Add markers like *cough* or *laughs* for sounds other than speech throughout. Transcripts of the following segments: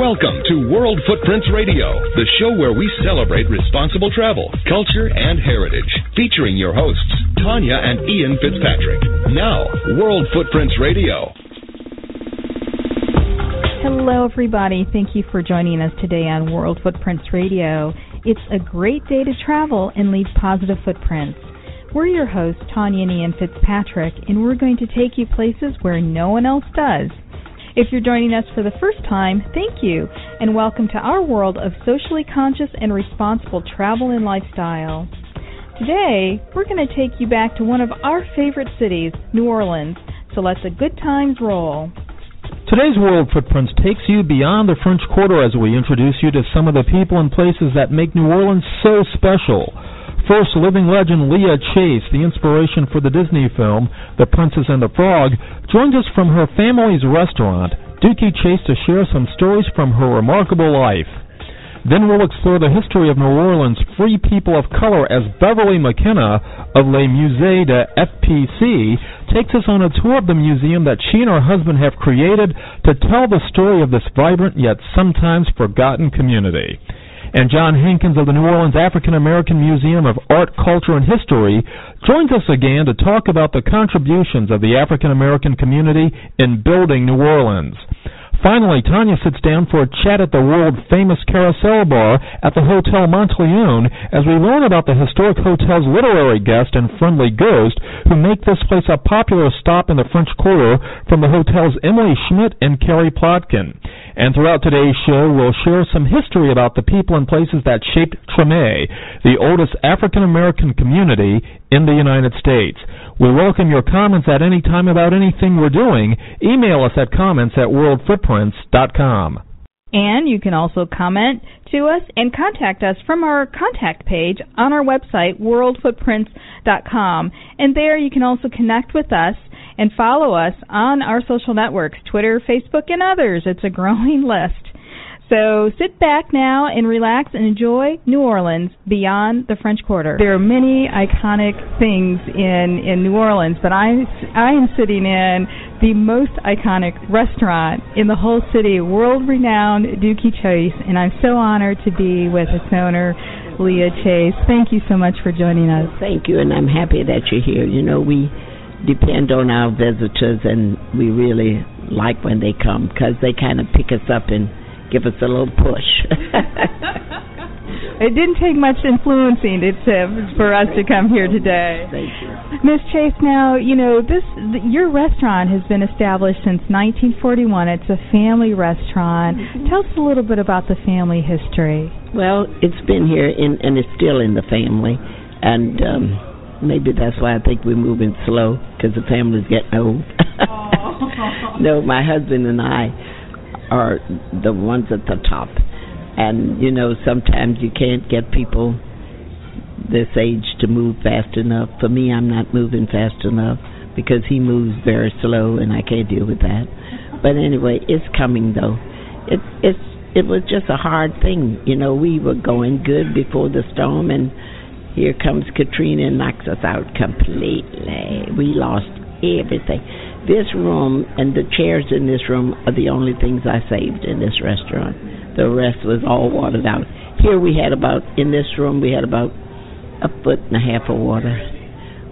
Welcome to World Footprints Radio, the show where we celebrate responsible travel, culture, and heritage. Featuring your hosts, Tanya and Ian Fitzpatrick. Now, World Footprints Radio. Hello, everybody. Thank you for joining us today on World Footprints Radio. It's a great day to travel and leave positive footprints. We're your hosts, Tanya and Ian Fitzpatrick, and we're going to take you places where no one else does. If you're joining us for the first time, thank you, and welcome to our world of socially conscious and responsible travel and lifestyle. Today, we're going to take you back to one of our favorite cities, New Orleans, so let the good times roll. Today's World Footprints takes you beyond the French Quarter as we introduce you to some of the people and places that make New Orleans so special. First, living legend Leah Chase, the inspiration for the Disney film The Princess and the Frog, joins us from her family's restaurant, Dooky Chase, to share some stories from her remarkable life. Then we'll explore the history of New Orleans' free people of color as Beverly McKenna of Le Musée de FPC takes us on a tour of the museum that she and her husband have created to tell the story of this vibrant yet sometimes forgotten community. And John Hankins of the New Orleans African American Museum of Art, Culture, and History joins us again to talk about the contributions of the African American community in building New Orleans. Finally, Tanya sits down for a chat at the world famous Carousel Bar at the Hotel Monteleone as we learn about the historic hotel's literary guest and friendly ghost who make this place a popular stop in the French Quarter from the hotel's Emily Schmidt and Carrie Plotkin. And throughout today's show, we'll share some history about the people and places that shaped Treme, the oldest African American community in the United States. We welcome your comments at any time about anything we're doing. Email us at comments at worldfootprints.com. And you can also comment to us and contact us from our contact page on our website, worldfootprints.com. And there you can also connect with us and follow us on our social networks Twitter, Facebook, and others. It's a growing *laughs* list. So sit back now and relax and enjoy New Orleans beyond the French Quarter. There are many iconic things in in New Orleans, but I I am sitting in the most iconic restaurant in the whole city, world-renowned Dooky Chase, and I'm so honored to be with its owner, Leah Chase. Thank you so much for joining us. Thank you, and I'm happy that you're here. You know, we depend on our visitors, and we really like when they come because they kind of pick us up and give us a little push. it didn't take much influencing to, for us to come here today. Thank you. Miss Chase, now, you know, this your restaurant has been established since 1941. It's a family restaurant. Mm-hmm. Tell us a little bit about the family history. Well, it's been here in, and it's still in the family. And um maybe that's why I think we're moving slow because the family's getting old. *laughs* no, my husband and I are the ones at the top, and you know sometimes you can't get people this age to move fast enough. For me, I'm not moving fast enough because he moves very slow, and I can't deal with that. But anyway, it's coming though. It's it's it was just a hard thing, you know. We were going good before the storm, and here comes Katrina and knocks us out completely. We lost everything. This room and the chairs in this room are the only things I saved in this restaurant. The rest was all watered out. Here we had about, in this room, we had about a foot and a half of water.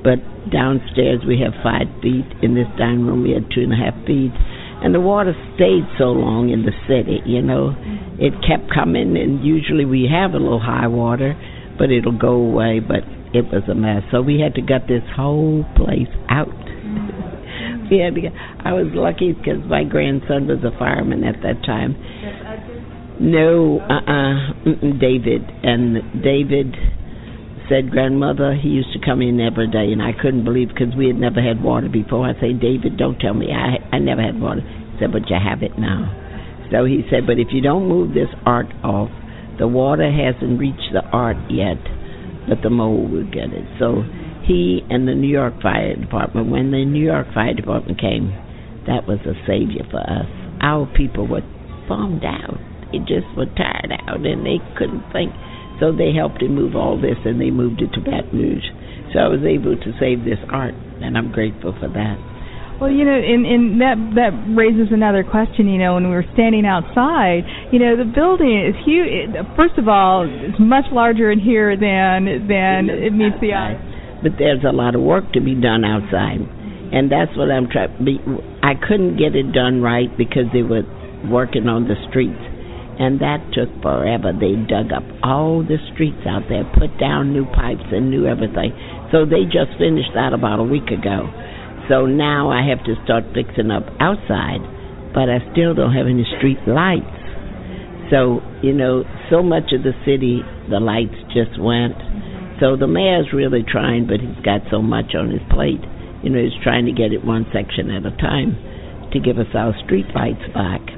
But downstairs we have five feet. In this dining room we had two and a half feet. And the water stayed so long in the city, you know. It kept coming, and usually we have a little high water but it'll go away. But it was a mess. So we had to gut this whole place out. *laughs* we had to. Get, I was lucky because my grandson was a fireman at that time. No, uh, uh-uh, uh, David and David said grandmother he used to come in every day and I couldn't believe because we had never had water before. I say David, don't tell me I I never had water. He said, but you have it now. So he said, but if you don't move this art off, the water hasn't reached the art yet, but the mold will get it. So he and the New York Fire Department, when the New York Fire Department came, that was a savior for us. Our people were bummed out. They just were tired out and they couldn't think. So they helped him move all this and they moved it to Baton Rouge. So I was able to save this art and I'm grateful for that. Well, you know, and, and that that raises another question. You know, when we were standing outside, you know, the building is huge. First of all, it's much larger in here than than it meets the eye. But there's a lot of work to be done outside, and that's what I'm trying. I couldn't get it done right because they were working on the streets, and that took forever. They dug up all the streets out there, put down new pipes and new everything. So they just finished that about a week ago so now I have to start fixing up outside, but I still don't have any street lights. So, you know, so much of the city, the lights just went. So the mayor's really trying, but he's got so much on his plate. You know, he's trying to get it one section at a time to give us our street lights back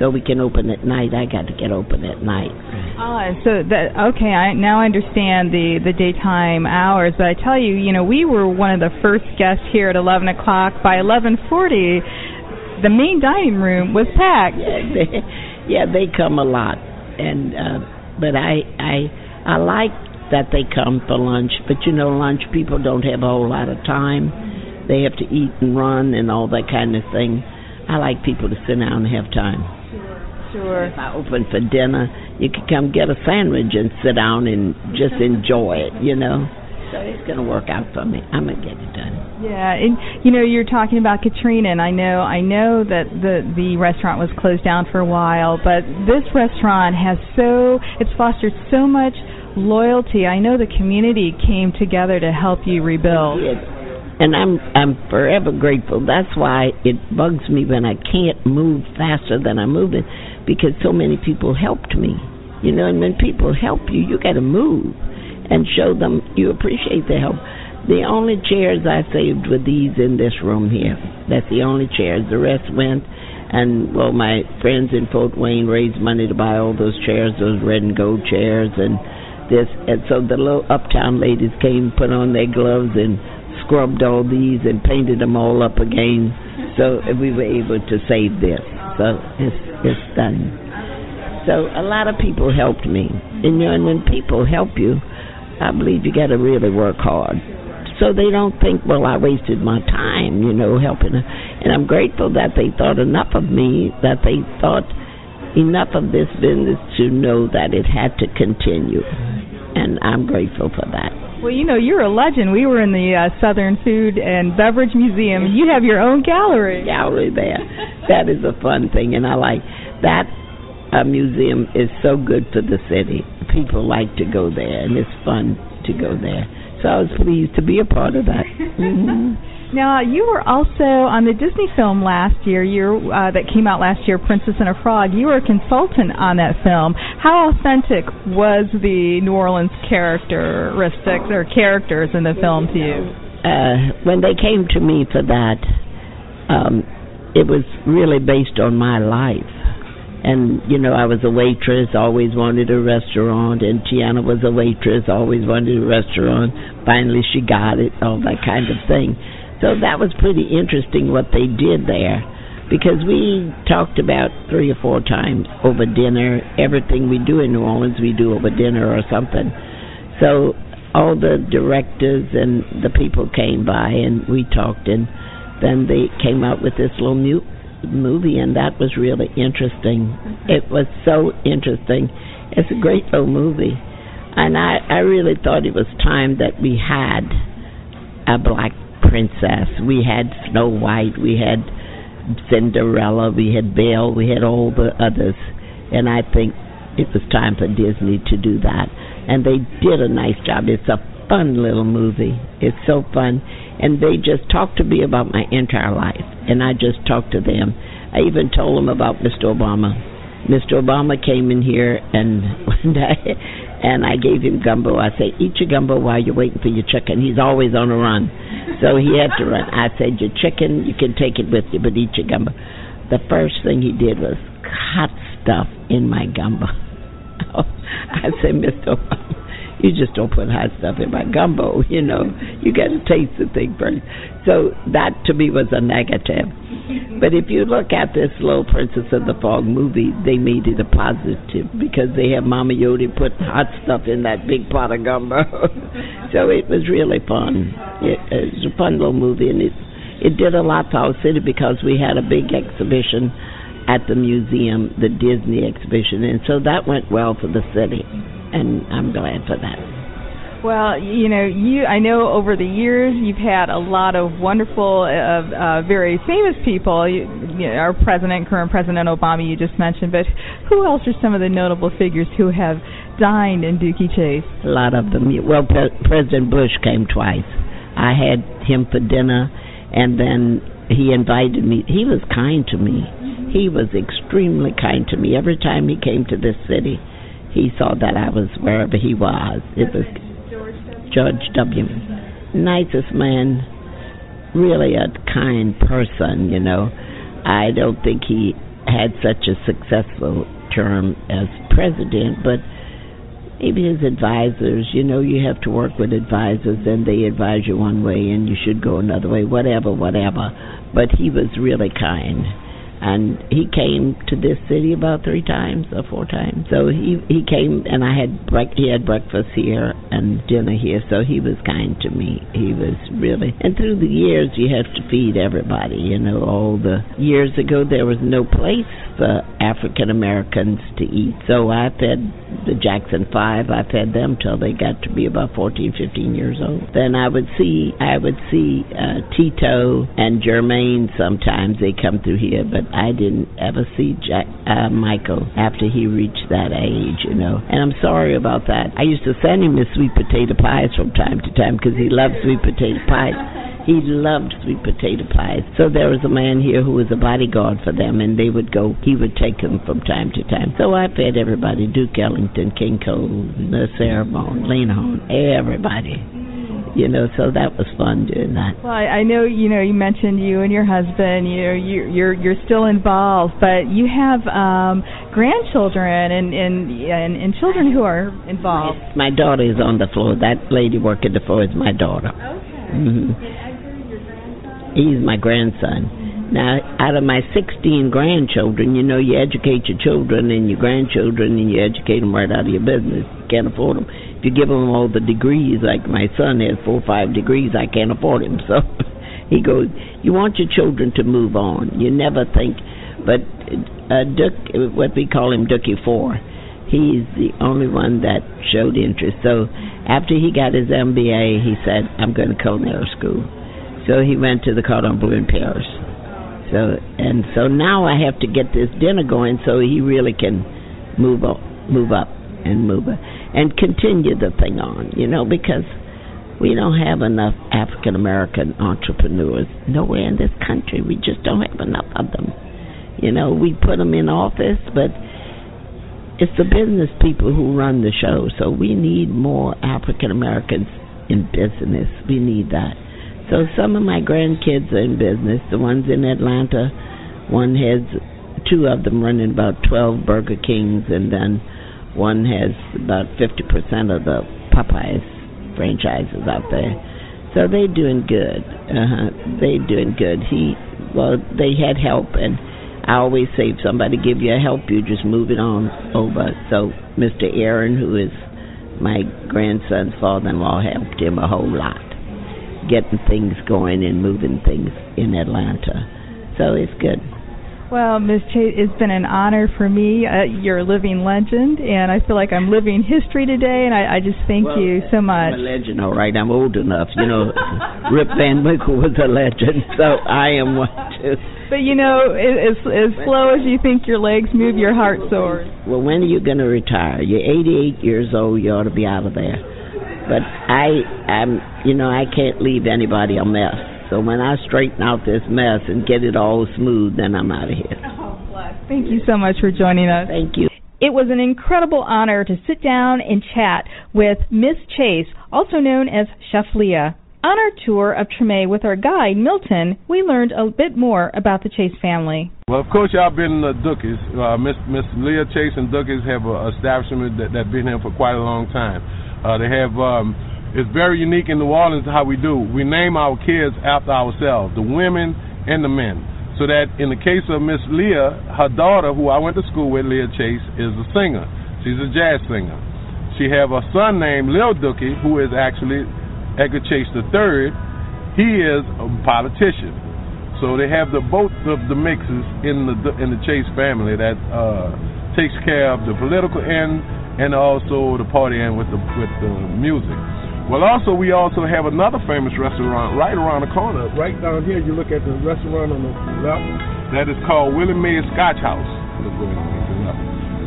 so we can open at night. I got to get open at night. Ah, so that okay. I now understand the the daytime hours. But I tell you, you know, we were one of the first guests here at 11 o'clock. By 11:40, the main dining room was packed. *laughs* Yeah, they, yeah, they come a lot, and uh, but I I I like that they come for lunch. But you know, lunch people don't have a whole lot of time. They have to eat and run and all that kind of thing. I like people to sit down and have time. Sure. If I open for dinner, you could come get a sandwich and sit down and just enjoy it, you know. So it's going to work out for me. I'm going to get it done. Yeah, and you know, you're talking about Katrina, and I know, I know that the the restaurant was closed down for a while, but this restaurant has so it's fostered so much loyalty. I know the community came together to help you rebuild. And I'm I'm forever grateful. That's why it bugs me when I can't move faster than I'm moving because so many people helped me. You know, and when people help you, you got to move and show them you appreciate their help. The only chairs I saved were these in this room here. That's the only chairs. The rest went, and well, my friends in Fort Wayne raised money to buy all those chairs, those red and gold chairs, and this. And so the little uptown ladies came, put on their gloves, and scrubbed all these and painted them all up again. So we were able to save this. So it's it's done. So a lot of people helped me, and you know, and when people help you, I believe you got to really work hard. So they don't think, well, I wasted my time, you know, helping. Her. And I'm grateful that they thought enough of me, that they thought enough of this business to know that it had to continue. And I'm grateful for that. Well, you know, you're a legend. We were in the uh, Southern Food and Beverage Museum. You have your own gallery. Gallery there. that is a fun thing, and I like that. Uh, museum is so good for the city. People like to go there, and it's fun to go there. So I was pleased to be a part of that. Mm-hmm. Now, you were also on the Disney film last year, year uh, that came out last year, Princess and a Frog. You were a consultant on that film. How authentic was the New Orleans characteristics or characters in the film to you? Uh, when they came to me for that, um, it was really based on my life. And, you know, I was a waitress, always wanted a restaurant, and Tiana was a waitress, always wanted a restaurant. Finally, she got it, all that kind of thing. So that was pretty interesting what they did there because we talked about three or four times over dinner. Everything we do in New Orleans, we do over dinner or something. So all the directors and the people came by and we talked, and then they came out with this little mute movie, and that was really interesting. It was so interesting. It's a great little movie, and I I really thought it was time that we had a black princess. We had Snow White, we had Cinderella, we had Belle, we had all the others. And I think it was time for Disney to do that. And they did a nice job. It's a fun little movie. It's so fun. And they just talked to me about my entire life. And I just talked to them. I even told them about Mr. Obama. Mr. Obama came in here and *laughs* one day and I gave him gumbo. I said, Eat your gumbo while you're waiting for your chicken. He's always on a run. So he had to run. I said, Your chicken, you can take it with you, but eat your gumbo. The first thing he did was cut stuff in my gumbo. *laughs* I said, Mr. Obama, you just don't put hot stuff in my gumbo, *laughs* you know. You got to taste the thing first. So that to me was a negative. But if you look at this Little Princess of the Fog movie, they made it a positive because they have Mama Odie put hot stuff in that big pot of gumbo. *laughs* so it was really fun. It, it was a fun little movie, and it it did a lot for our city because we had a big exhibition at the museum, the Disney exhibition, and so that went well for the city, and I'm glad for that. Well, you know, you I know over the years you've had a lot of wonderful, uh, uh, very famous people. You, you know, our president, current President Obama, you just mentioned, but who else are some of the notable figures who have dined in Dooky Chase? A lot of them. Well, Pre- President Bush came twice. I had him for dinner, and then he invited me. He was kind to me. He was extremely kind to me. Every time he came to this city, he saw that I was wherever he was. It was George W. Nicest man, really a kind person, you know. I don't think he had such a successful term as president, but maybe his advisors, you know, you have to work with advisors and they advise you one way and you should go another way, whatever, whatever. But he was really kind and he came to this city about three times or four times. So he he came and I had bre- he had breakfast here and dinner here. So he was kind to me. He was really and through the years you have to feed everybody. You know, all the years ago there was no place for African Americans to eat. So I fed the Jackson Five. I fed them till they got to be about 14, 15 years old. Then I would see I would see uh, Tito and Jermaine sometimes. They come through here, but I didn't ever see Jack uh, Michael after he reached that age, you know. And I'm sorry about that. I used to send him his sweet potato pies from time to time because he loved sweet potato pies. He loved sweet potato pies. So there was a man here who was a bodyguard for them, and they would go. He would take them from time to time. So I fed everybody: Duke Ellington, King Cole, Sarah Vaughan, Lena everybody you know, so that was fun doing that. Well, I, I know you know you mentioned you and your husband. You know, you, you're you're still involved, but you have um grandchildren and and and, and children who are involved. My daughter is on the floor. That lady working the floor is my daughter. Okay. Mm-hmm. He's my grandson. Now, out of my 16 grandchildren, you know, you educate your children and your grandchildren, and you educate them right out of your business. You can't afford them if you give him all the degrees, like my son has four or five degrees, I can't afford him. So *laughs* he goes, you want your children to move on. You never think, but uh, Duck, what we call him Dookie Four, he's the only one that showed interest. So after he got his MBA, he said, I'm going to culinary school. So he went to the Cordon Bleu in Paris. So and so now I have to get this dinner going so he really can move up, move up, and move up and continue the thing on, you know, because we don't have enough African American entrepreneurs nowhere in this country. We just don't have enough of them. You know, we put them in office, but it's the business people who run the show. So we need more African Americans in business. We need that. So some of my grandkids are in business. The ones in Atlanta, one has two of them running about 12 Burger Kings, and then one has about 50% of the Popeyes franchises out there. So they're doing good. Uh-huh. They're doing good. He, well, they had help, and I always say if somebody give you a help, you just move it on over. So Mr. Aaron, who is my grandson's father-in-law, helped him a whole lot, getting things going and moving things in Atlanta. So it's good. Well, Ms. Chase, it's been an honor for me. Uh, you're a living legend, and I feel like I'm living history today, and I, I just thank well, you so much. I'm a legend, all right. I'm old enough. You know, *laughs* Rip Van Winkle was a legend, so I am one too. But you know, as as slow as you think your legs move, your heart soars. Well, when are you going to retire? You're 88 years old. You ought to be out of there. But I, I'm, you know, I can't leave anybody a mess. So when I straighten out this mess and get it all smooth, then I'm out of here. *laughs* Oh, bless. Thank you so much for joining us. Thank you. It was an incredible honor to sit down and chat with Miss Chase, also known as Chef Leah. On our tour of Treme with our guide, Milton, we learned a bit more about the Chase family. Well, of course, y'all been the Dookies. Uh, Miss Miss Leah Chase and Dookies have an establishment that that been here for quite a long time. Uh, they have um, it's very unique in New Orleans how we do. We name our kids after ourselves, the women and the men. So that in the case of Miss Leah, her daughter, who I went to school with, Leah Chase, is a singer. She's a jazz singer. She have a son named Lil Dookie, who is actually Edgar Chase III. He is a politician. So they have the both of the mixes in the in the Chase family that uh, takes care of the political end and also the party end with the with the music. Well, also we also have another famous restaurant right around the corner. Right down here, you look at the restaurant on the left. That is called Willie Mae Scotch House.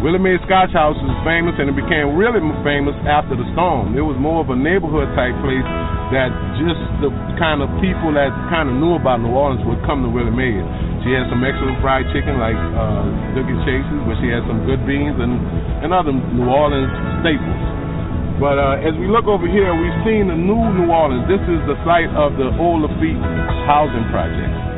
Willie Mae Scotch House is famous, and it became really famous after the storm. It was more of a neighborhood type place that just the kind of people that kind of knew about New Orleans would come to Willie Mae. She had some excellent fried chicken like uh, Dooky Chase's, but she had some good beans and, and other New Orleans staples. But uh, as we look over here, we've seen the new New Orleans. This is the site of the Old Lafitte housing project.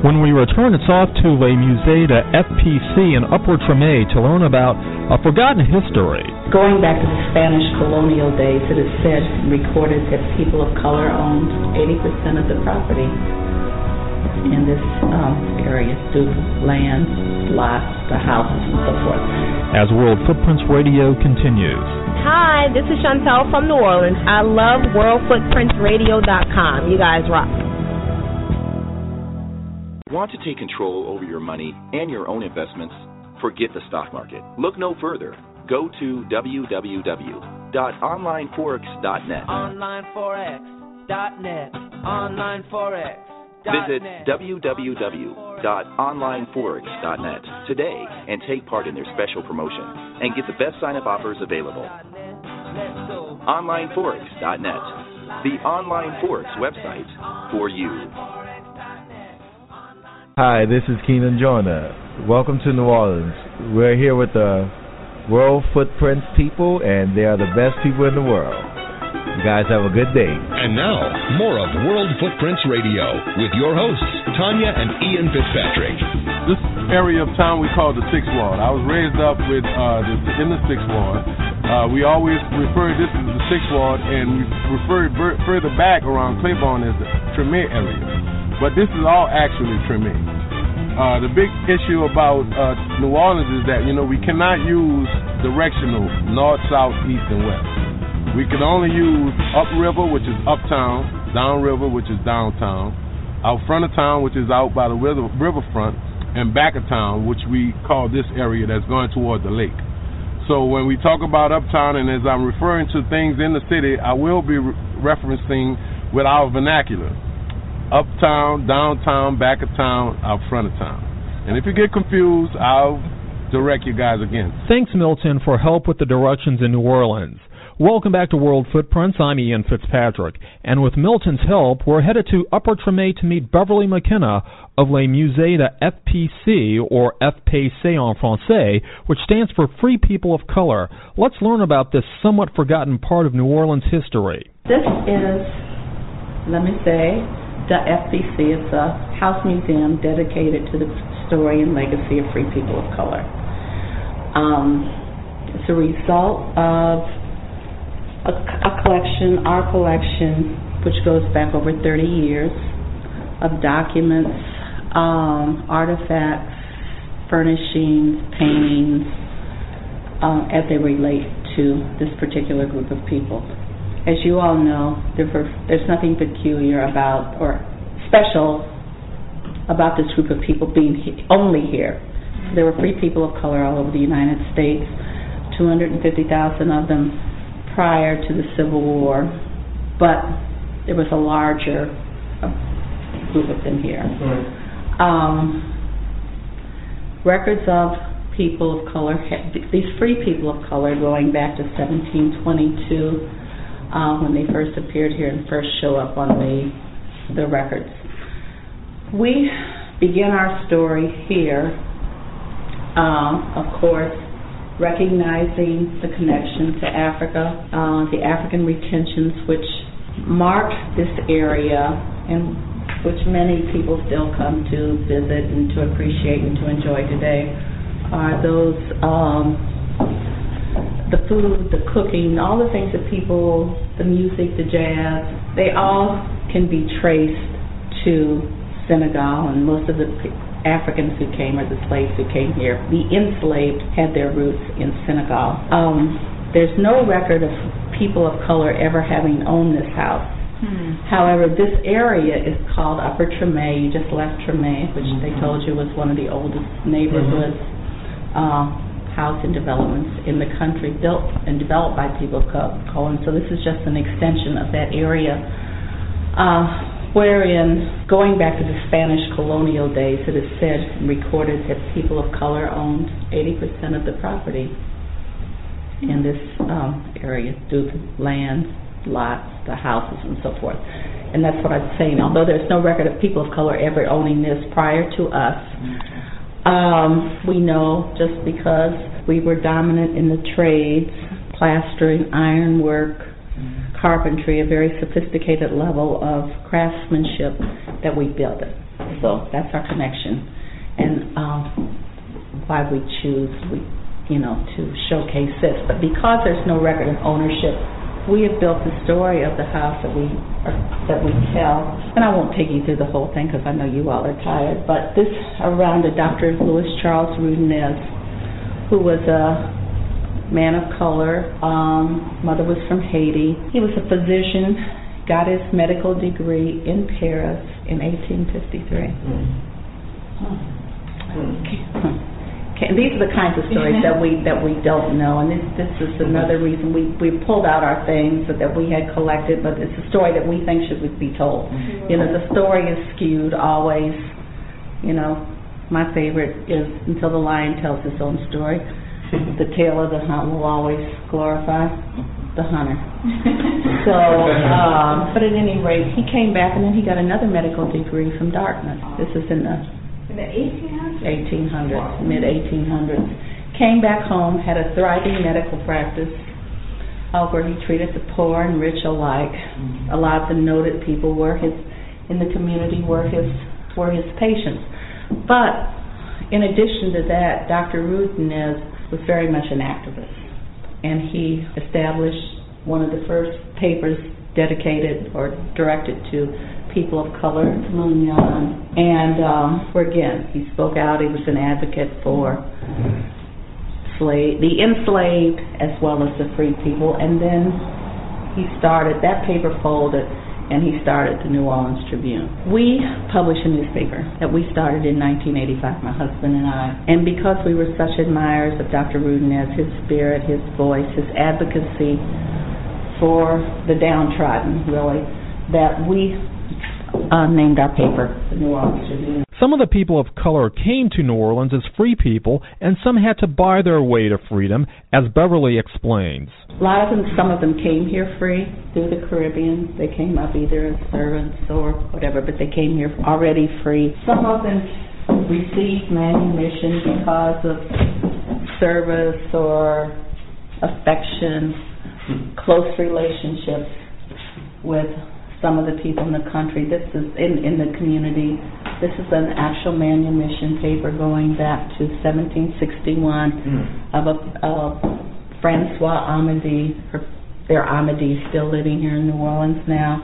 When we return, it's off to Le Musée de FPC in from Treme to learn about a forgotten history. Going back to the Spanish colonial days, it is said and recorded that people of color owned 80% of the property in this um, area through land, lots, the houses, and so forth. As World Footprints Radio continues. Hi, this is Chantel from New Orleans. I love WorldFootprintsRadio.com. You guys rock. Want to take control over your money and your own investments? Forget the stock market. Look no further. Go to www.onlineforex.net. Onlineforex.net. Onlineforex. Visit www.onlineforex.net today and take part in their special promotion and get the best sign up offers available. OnlineForex.net, the online Forex website for you. Hi, this is Keenan Joyner. Welcome to New Orleans. We're here with the World Footprints people, and they are the best people in the world. You guys have a good day. And now, more of World Footprints Radio with your hosts, Tanya and Ian Fitzpatrick. This area of town we call the Sixth Ward. I was raised up with uh, the, in the Sixth Ward. Uh, we always refer this as the Sixth Ward, and we refer further back around Claiborne as the Treme area. But this is all actually Treme. Uh, the big issue about uh, New Orleans is that you know we cannot use directional north, south, east, and west. We can only use upriver, which is uptown, downriver, which is downtown, out front of town, which is out by the river, riverfront, and back of town, which we call this area that's going toward the lake. So when we talk about uptown, and as I'm referring to things in the city, I will be re- referencing with our vernacular uptown, downtown, back of town, out front of town. And if you get confused, I'll direct you guys again. Thanks, Milton, for help with the directions in New Orleans. Welcome back to World Footprints. I'm Ian Fitzpatrick. And with Milton's help, we're headed to Upper Treme to meet Beverly McKenna of Le Musée de FPC, or FPC en français, which stands for Free People of Color. Let's learn about this somewhat forgotten part of New Orleans history. This is, let me say, the FPC. It's a house museum dedicated to the story and legacy of free people of color. Um, it's a result of a, a collection, our collection, which goes back over 30 years, of documents, um, artifacts, furnishings, paintings, um, as they relate to this particular group of people as you all know, there's nothing peculiar about or special about this group of people being only here. There were free people of color all over the United States, 250,000 of them prior to the Civil War, but there was a larger uh, group of them here. Um, records of people of color, these free people of color going back to 1722 uh, when they first appeared here and first show up on the the records. We begin our story here, uh, of course, recognizing the connection to Africa, uh, the African retentions which mark this area and which many people still come to visit and to appreciate and to enjoy today are those um, the food, the cooking, all the things that people, the music, the jazz, they all can be traced to Senegal, and most of the Africans who came or the slaves who came here, the enslaved had their roots in Senegal. Um, there's no record of people of color ever having owned this house. Hmm. However, this area is called Upper Treme. You just left Treme, which they told you was one of the oldest neighborhoods, mm-hmm. uh, housing developments in the country, built and developed by people of color. And so this is just an extension of that area. Uh, wherein, going back to the Spanish colonial days, it is said and recorded that people of color owned 80% of the property in this um, area due to land, lots, the houses, and so forth. And that's what I'm saying. Although there's no record of people of color ever owning this prior to us, um, we know just because we were dominant in the trades, plastering, ironwork, carpentry, a very sophisticated level of craftsmanship, that we built it. So that's our connection. And um, why we choose, we you know, to showcase this. But because there's no record of ownership, we have built the story of the house that we are, that we tell. And I won't take you through the whole thing because I know you all are tired. But this around a Dr. Louis Charles Roudanez, who was a man of color. Um, mother was from Haiti. He was a physician. Got his medical degree in Paris in 1853. Mm. Mm. And these are the kinds of stories that we that we don't know, and this this is another reason we we pulled out our things that we had collected, but it's a story that we think should be told. Mm-hmm. You know, the story is skewed always. You know, my favorite is until the lion tells his own story. The tale of the hunt will always glorify the hunter. *laughs* so, um, but at any rate, he came back and then he got another medical degree from Dartmouth. This is in the in the 1800s? 1800s, wow. mid 1800s. Came back home, had a thriving medical practice uh, where he treated the poor and rich alike. Mm-hmm. A lot of the noted people were his in the community were his were his patients. But in addition to that, Dr. Roudanez was very much an activist, and he established one of the first papers dedicated or directed to people of color, and um, where again he spoke out. He was an advocate for slave, the enslaved as well as the free people, and then he started that paper folded. And he started the New Orleans Tribune. We published a newspaper that we started in 1985, my husband and I. And because we were such admirers of Dr. Roudanez, his spirit, his voice, his advocacy for the downtrodden, really, that we uh, named our paper the New Orleans Tribune. Some of the people of color came to New Orleans as free people, and some had to buy their way to freedom, as Beverly explains. A lot of them, some of them came here free through the Caribbean. They came up either as servants or whatever, but they came here already free. Some of them received manumission because of service or affection, close relationships with some of the people in the country. This is in, in the community. This is an actual manumission paper going back to 1761 mm. of a of Francois Amedee. Her, their Amedee still living here in New Orleans now,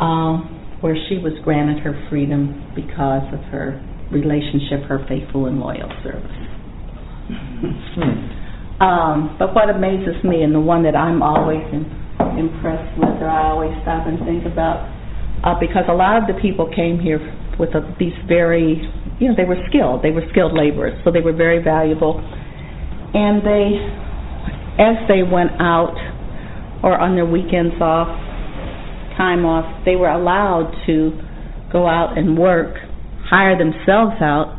um, where she was granted her freedom because of her relationship, her faithful and loyal service. mm. um, but what amazes me, and the one that I'm always in impressed with or I always stop and think about uh, because a lot of the people came here with a, these very, you know, they were skilled. They were skilled laborers, so they were very valuable. And they, as they went out or on their weekends off, time off, they were allowed to go out and work, hire themselves out,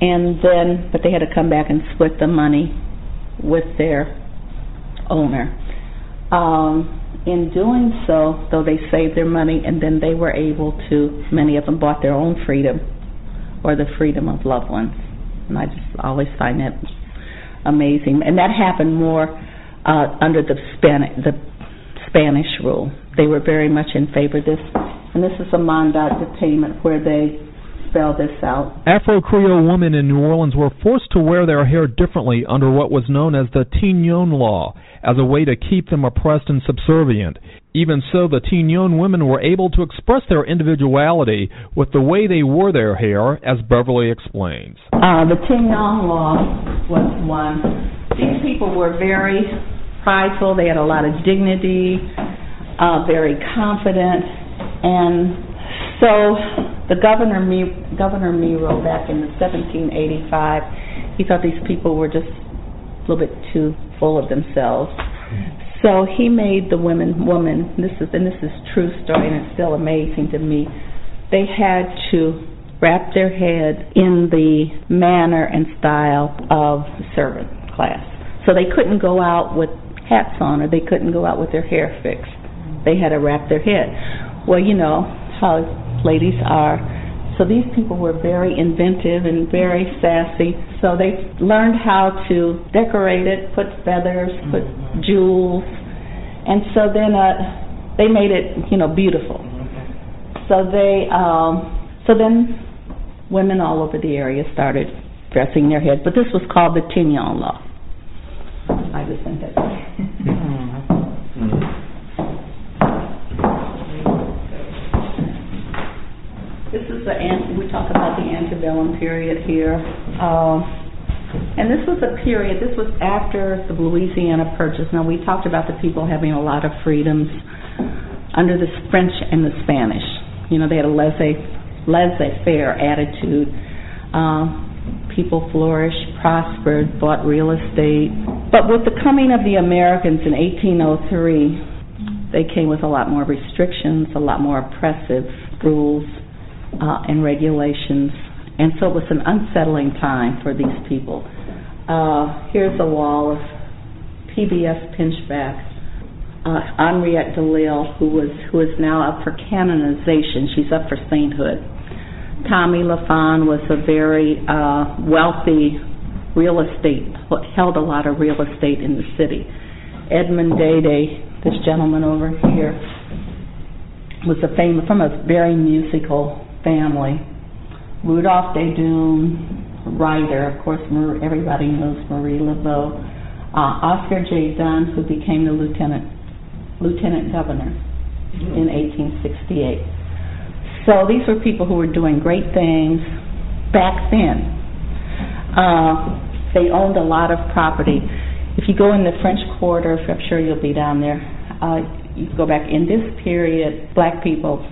and then, but they had to come back and split the money with their owner. Um, in doing so, though they saved their money and then they were able to, many of them bought their own freedom or the freedom of loved ones. And I just always find that amazing. And that happened more uh, under the Spanish, the Spanish rule. They were very much in favor of this. And this is a mandat detainment where they spell this out. Afro Creole women in New Orleans were forced to wear their hair differently under what was known as the Tignon Law, as a way to keep them oppressed and subservient. Even so, the Tignon women were able to express their individuality with the way they wore their hair, as Beverly explains. Uh, the Tignon Law was one. These people were very prideful. They had a lot of dignity. uh, very confident, and so the governor, Governor Miro, back in 1785, he thought these people were just a little bit too full of themselves. So he made the women woman. This is and this is true story, and it's still amazing to me. They had to wrap their head in the manner and style of the servant class. So they couldn't go out with hats on, or they couldn't go out with their hair fixed. They had to wrap their head. Well, you know how ladies are. So these people were very inventive and very sassy. So they learned how to decorate it, put feathers, put jewels, and so then uh, they made it, you know, beautiful. So they, um, so then women all over the area started dressing their heads, but this was called the Tignon law. I just sent that. This is the we talk about the antebellum period here. Um, and this was a period, this was after the Louisiana Purchase. Now, we talked about the people having a lot of freedoms under the French and the Spanish. You know, they had a laissez, laissez-faire attitude. Um, people flourished, prospered, bought real estate. But with the coming of the Americans in 1803, they came with a lot more restrictions, a lot more oppressive rules uh, and regulations. And so it was an unsettling time for these people. Uh, here's a wall of PBS pinchbacks. Uh, Henriette DeLille, who was who is now up for canonization, she's up for sainthood. Thomy Lafon was a very uh, wealthy real estate, held a lot of real estate in the city. Edmund Dede, this gentleman over here, was a famous from a very musical family. Rudolph Desdunes, writer, of course, everybody knows Marie Laveau. Uh, Oscar J. Dunn, who became the lieutenant lieutenant governor in 1868. So these were people who were doing great things back then. Uh, they owned a lot of property. If you go in the French Quarter, I'm sure you'll be down there. Uh, you go back in this period, black people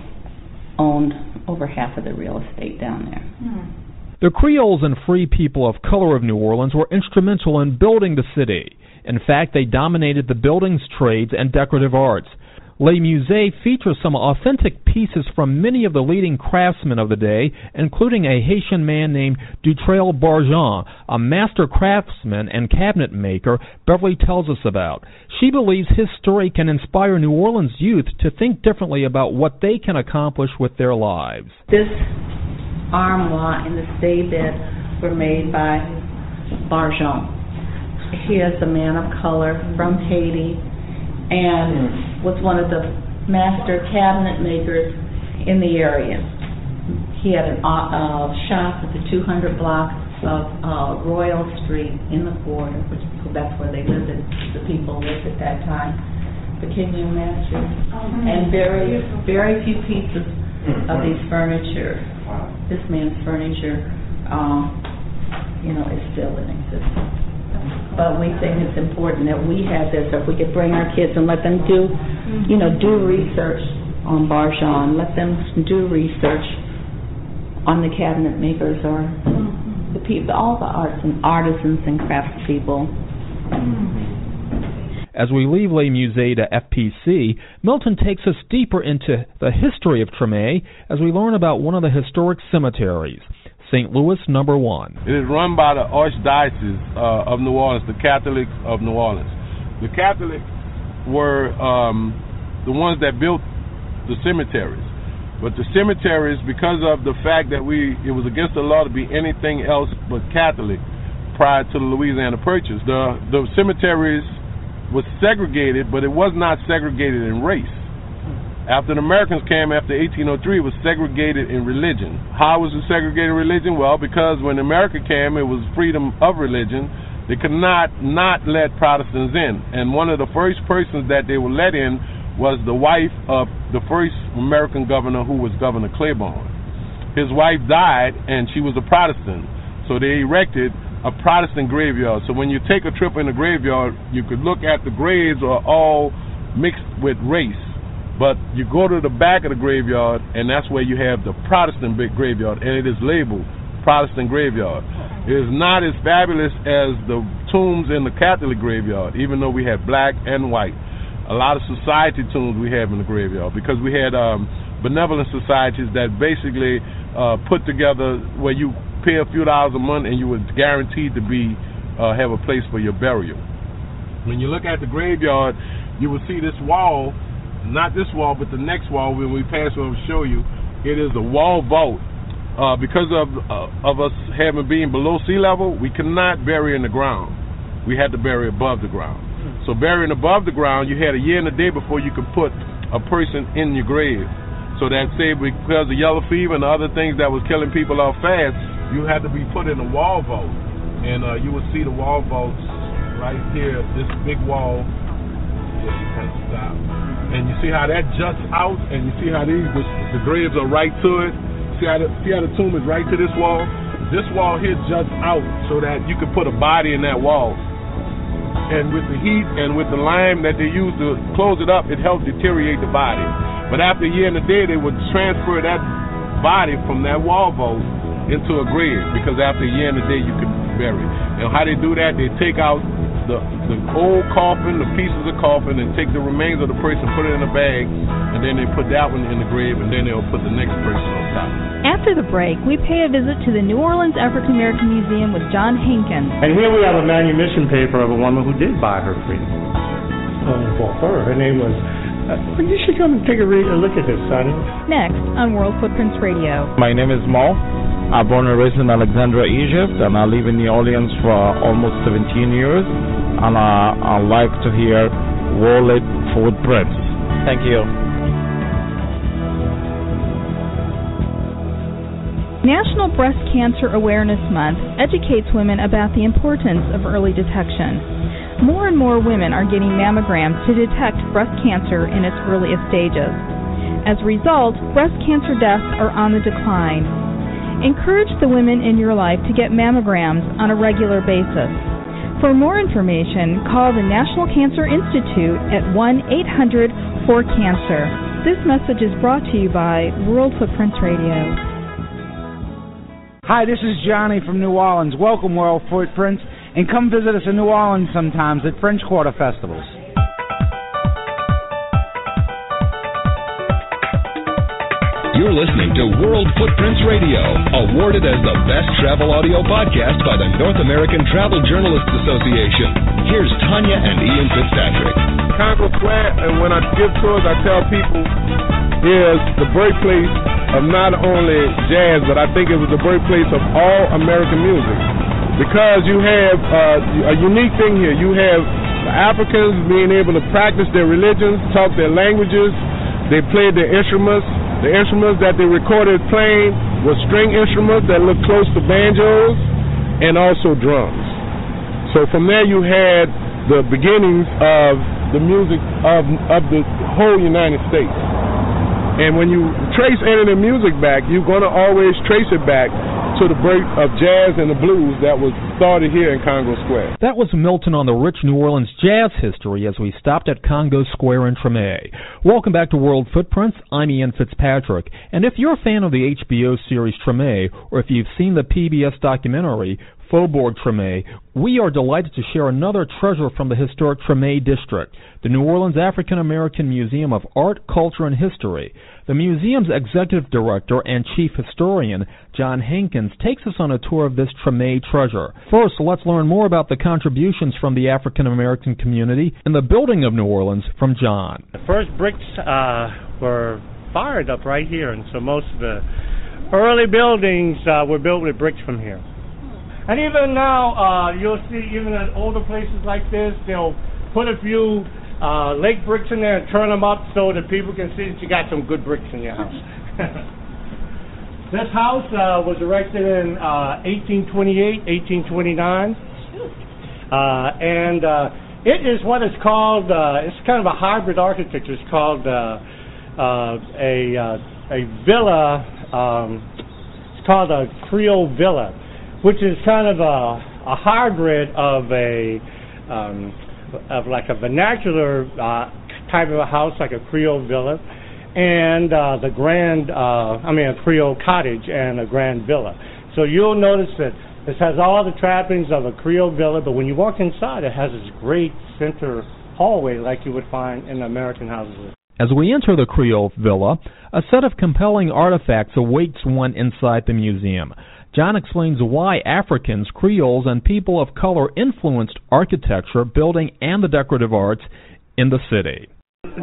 owned over half of the real estate down there. Hmm. The Creoles and free people of color of New Orleans were instrumental in building the city. In fact, they dominated the buildings trades and decorative arts. Les Musées features some authentic pieces from many of the leading craftsmen of the day, including a Haitian man named Dutreuil Barjon, a master craftsman and cabinet maker Beverly tells us about. She believes his story can inspire New Orleans youth to think differently about what they can accomplish with their lives. This armoire and the daybed were made by Barjan. He is a man of color from Haiti and was one of the master cabinet makers in the area. He had a uh, shop at the 200 block of uh, Royal Street in the quarter, which that's where they lived. And the people lived at that time. But can you imagine? Oh, and very, very few pieces of these furniture. This man's furniture, um, you know, is still in existence but we think it's important that we have this, if we could bring our kids and let them do, you know, do research on Barjon, let them do research on the cabinet makers or the people, all the arts and artisans and craftspeople. As we leave Les Musées de FPC, Milton takes us deeper into the history of Treme as we learn about one of the historic cemeteries. St. Louis number one. It is run by the Archdiocese uh, of New Orleans, the Catholics of New Orleans. The Catholics were um, the ones that built the cemeteries. But the cemeteries, because of the fact that we it was against the law to be anything else but Catholic prior to the Louisiana Purchase, the the cemeteries was segregated, but it was not segregated in race. After the Americans came after 1803, it was segregated in religion. How was it segregated in religion? Well, because when America came, it was freedom of religion. They could not not let Protestants in. And one of the first persons that they were let in was the wife of the first American governor who was Governor Claiborne. His wife died, and she was a Protestant. So they erected a Protestant graveyard. So when you take a trip in the graveyard, you could look at the graves are all mixed with race But you go to the back of the graveyard, and that's where you have the Protestant big graveyard, and it is labeled Protestant graveyard. It is not as fabulous as the tombs in the Catholic graveyard, even though we have black and white. A lot of society tombs we have in the graveyard because we had um, benevolent societies that basically uh, put together where you pay a few dollars a month and you were guaranteed to be uh, have a place for your burial. When you look at the graveyard, you will see this wall, not this wall, but the next wall. When we pass, we'll show you. It is a wall vault. Uh, because of uh, of us having being below sea level, we cannot bury in the ground. We had to bury above the ground. So burying above the ground, you had a year and a day before you could put a person in your grave. So that say because of yellow fever and other things that was killing people off fast, you had to be put in a wall vault. And uh, you would see the wall vaults right here, this big wall. Of stop. And you see how that juts out, and you see how these the, the graves are right to it. See how the, see how the tomb is right to this wall. This wall here juts out so that you could put a body in that wall and with the heat and with the lime that they use to close it up, it helps deteriorate the body. But after a year and a day, they would transfer that body from that wall vault into a grave because after a year and a day, you could bury. And how they do that, they take out the the old coffin, the pieces of coffin, and take the remains of the person, put it in a bag, and then they put that one in the grave, and then they'll put the next person on top. After the break, we pay a visit to the New Orleans African American Museum with John Hankins. And here we have a manumission paper of a woman who did buy her freedom. Oh, for her, her name was. Well, you should come and take a, read, a look at this, son. Next on World Footprints Radio. My name is Mo. I'm born and raised in Alexandria, Egypt, and I live in New Orleans for almost 17 years. And I, I like to hear World Footprints. Thank you. National Breast Cancer Awareness Month educates women about the importance of early detection. More and more women are getting mammograms to detect breast cancer in its earliest stages. As a result, breast cancer deaths are on the decline. Encourage the women in your life to get mammograms on a regular basis. For more information, call the National Cancer Institute at 1 800 4 Cancer. This message is brought to you by World Footprints Radio. Hi, this is Johnny from New Orleans. Welcome, World Footprints, and come visit us in New Orleans sometimes at French Quarter festivals. You're listening to World Footprints Radio, awarded as the best travel audio podcast by the North American Travel Journalists Association. Here's Tanya and Ian Fitzpatrick. Congo Square, and when I give tours, I tell people is the birthplace of not only jazz, but I think it was the birthplace of all American music. Because you have uh, a unique thing here. You have Africans being able to practice their religions, talk their languages, they played their instruments. The instruments that they recorded playing were string instruments that looked close to banjos and also drums. So from there you had the beginnings of the music of of the whole United States. And when you trace any of the music back, you're going to always trace it back to the break of jazz and the blues that was started here in Congo Square. That was Milton on the rich New Orleans jazz history as we stopped at Congo Square in Treme. Welcome back to World Footprints. I'm Ian Fitzpatrick. And if you're a fan of the HBO series Treme, or if you've seen the PBS documentary Faubourg Treme, we are delighted to share another treasure from the historic Treme district, the New Orleans African American Museum of Art, Culture, and History. The museum's executive director and chief historian, John Hankins, takes us on a tour of this Treme treasure. First, let's learn more about the contributions from the African American community in the building of New Orleans from John. The first bricks uh, were fired up right here, and so most of the early buildings uh, were built with bricks from here. And even now, uh, you'll see even at older places like this, they'll put a few uh, lake bricks in there and turn them up so that people can see that you got some good bricks in your house. *laughs* this house uh, was erected in uh, 1828, 1829, uh, and uh, it is what is called. Uh, it's kind of a hybrid architecture. It's called uh, uh, a uh, a villa. Um, it's called a Creole villa which is kind of a, a hybrid of a um, of like a vernacular uh, type of a house, like a Creole villa, and uh, the grand, uh, I mean, a Creole cottage and a grand villa. So you'll notice that this has all the trappings of a Creole villa, but when you walk inside, it has this great center hallway like you would find in American houses. As we enter the Creole Villa, a set of compelling artifacts awaits one inside the museum. John explains why Africans, Creoles, and people of color influenced architecture, building, and the decorative arts in the city.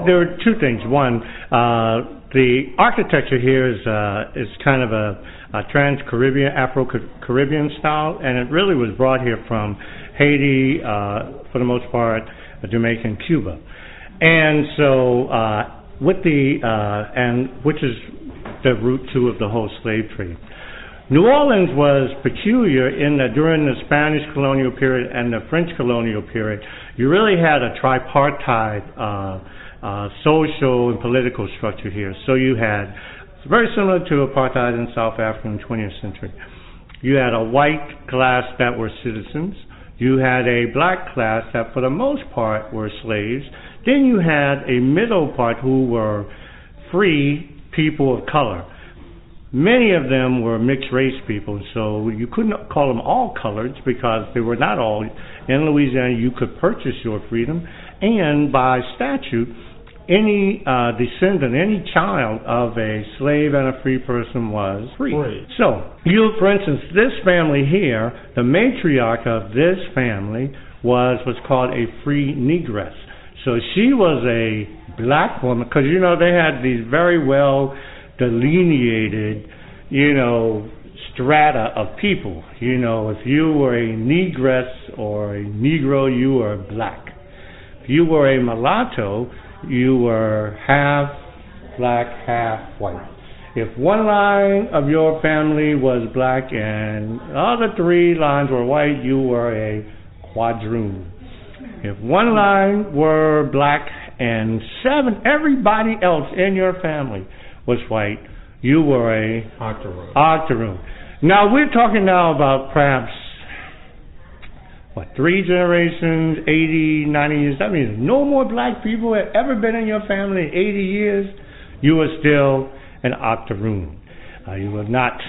There are two things. One, uh, the architecture here is uh, is kind of a, a trans-Caribbean, Afro-Caribbean style, and it really was brought here from Haiti, uh, for the most part, Jamaica and Cuba. And so, uh, with the uh, and which is the root two of the whole slave trade. New Orleans was peculiar in that during the Spanish colonial period and the French colonial period, you really had a tripartite uh, uh, social and political structure here. So you had, very similar to apartheid in South Africa in the 20th century. You had a white class that were citizens. You had a black class that, for the most part, were slaves. Then you had a middle part who were free people of color. Many of them were mixed race people, so you couldn't call them all coloreds because they were not all. In Louisiana, you could purchase your freedom, and by statute, any uh, descendant, any child of a slave and a free person was free. free. So, you, for instance, this family here, the matriarch of this family was what's called a free negress. So she was a black woman, because you know they had these very well delineated, you know, strata of people. You know, if you were a negress or a negro, you were black. If you were a mulatto, you were half black, half white. If one line of your family was black and the other three lines were white, you were a quadroon. If one line were black and seven, everybody else in your family was white, you were a octoroon. octoroon. Now we're talking now about perhaps what three generations, 80, 90 years. That means no more black people had ever been in your family in 80 years. You were still an octoroon. Uh, you were not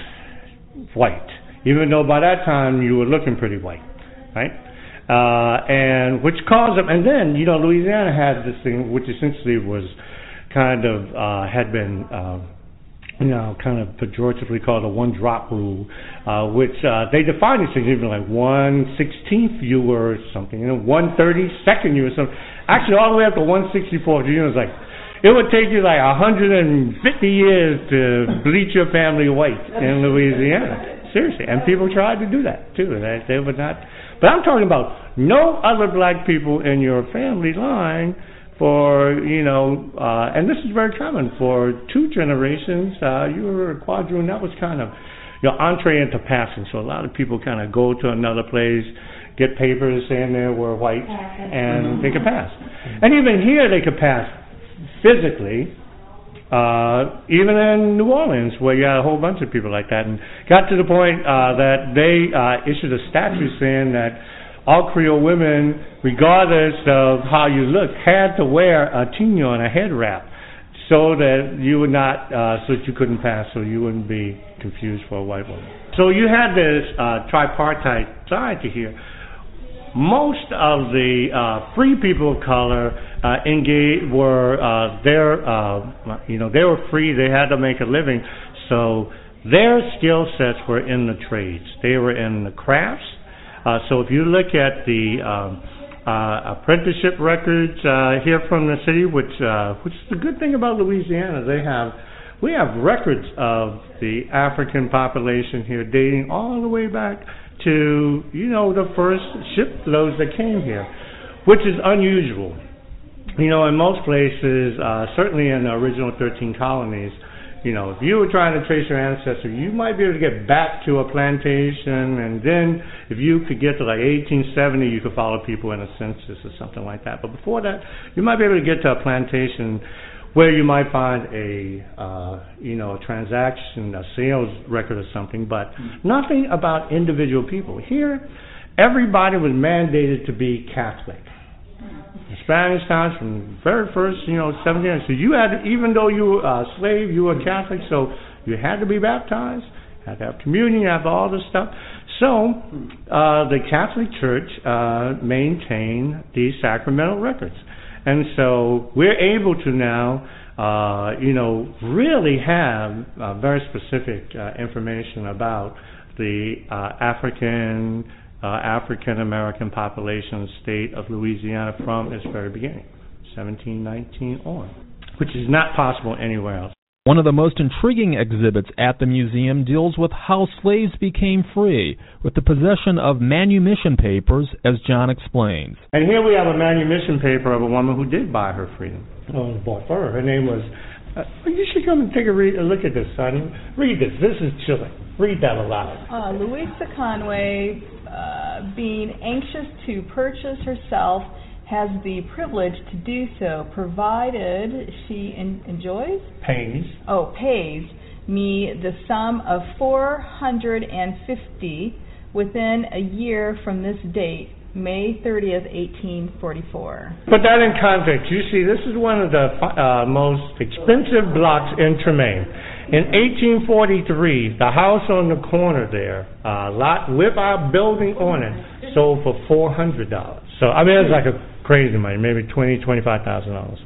white, even though by that time you were looking pretty white, right? Uh, and which caused them. And then you know Louisiana had this thing, which essentially was kind of uh, had been. Uh, you know, kind of pejoratively called a one drop rule, uh, which uh, they define these things even like one sixteenth viewer or something, you know, one thirty second viewer or something. Actually, all the way up to one sixty fourth, you it's like it would take you like a hundred and fifty years to bleach your family white in Louisiana. Seriously, and people tried to do that too. They, they would not. But I'm talking about no other black people in your family line for you know, uh, and this is very common for two generations. Uh, you were a quadroon. That was kind of your entree into passing. So a lot of people kind of go to another place, get papers saying they were white, and they could pass. And even here, they could pass physically. Uh, even in New Orleans, where you had a whole bunch of people like that, and got to the point uh, that they uh, issued a statute saying that all Creole women, regardless of how you look, had to wear a tignon, and a head wrap, so that you would not, uh, so that you couldn't pass, so you wouldn't be confused for a white woman. So you had this uh, tripartite society here. Most of the uh, free people of color uh, engaged were uh, their, uh, you know, they were free. They had to make a living, so their skill sets were in the trades. They were in the crafts so if you look at the um, uh, apprenticeship records uh, here from the city, which uh, which is the good thing about Louisiana, they have we have records of the African population here dating all the way back to you know the first shiploads that came here, which is unusual. You know, in most places, uh, certainly in the original 13 colonies, you know, if you were trying to trace your ancestry, you might be able to get back to a plantation, and then if you could get to like 1870, you could follow people in a census or something like that. But before that, you might be able to get to a plantation where you might find a, uh, you know, a transaction, a sales record or something, but nothing about individual people. Here, everybody was mandated to be Catholic. Spanish times, from very first, you know, 1700s. So you had, even though you were a slave, you were Catholic, so you had to be baptized, had to have communion, you have all this stuff. So uh, the Catholic Church uh, maintained these sacramental records, and so we're able to now, uh, you know, really have uh, very specific uh, information about the uh, African uh, African American population in the state of Louisiana from its very beginning, 1719 on, which is not possible anywhere else. One of the most intriguing exhibits at the museum deals with how slaves became free, with the possession of manumission papers, as John explains. And here we have a manumission paper of a woman who did buy her freedom. Oh, bought for her. Her name was. Uh, you should come and take a, read, a look at this, son. Read this. This is chilling. Read that aloud. Uh, Louisa Conway, uh, being anxious to purchase herself, has the privilege to do so, provided she en- enjoys, Pays. oh, pays me the sum of four hundred and fifty within a year from this date, May thirtieth, eighteen forty-four. Put that in context. You see, this is one of the uh, most expensive blocks in Treme. In 1843, the house on the corner there, uh, lot with our building on it, sold for four hundred dollars. So I mean, it's like a crazy money, maybe twenty, twenty-five thousand dollars.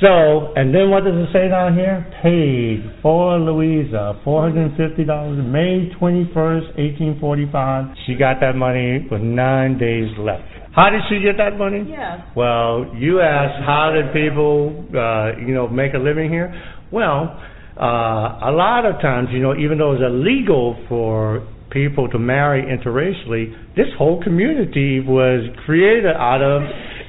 So, and then what does it say down here? Paid for Louisa four hundred and fifty dollars, May twenty-first, eighteen forty-five. She got that money with nine days left. How did she get that money? Yes. Well, you asked how did people, uh, you know, make a living here? Well, uh, a lot of times, you know, even though it's illegal for people to marry interracially, this whole community was created out of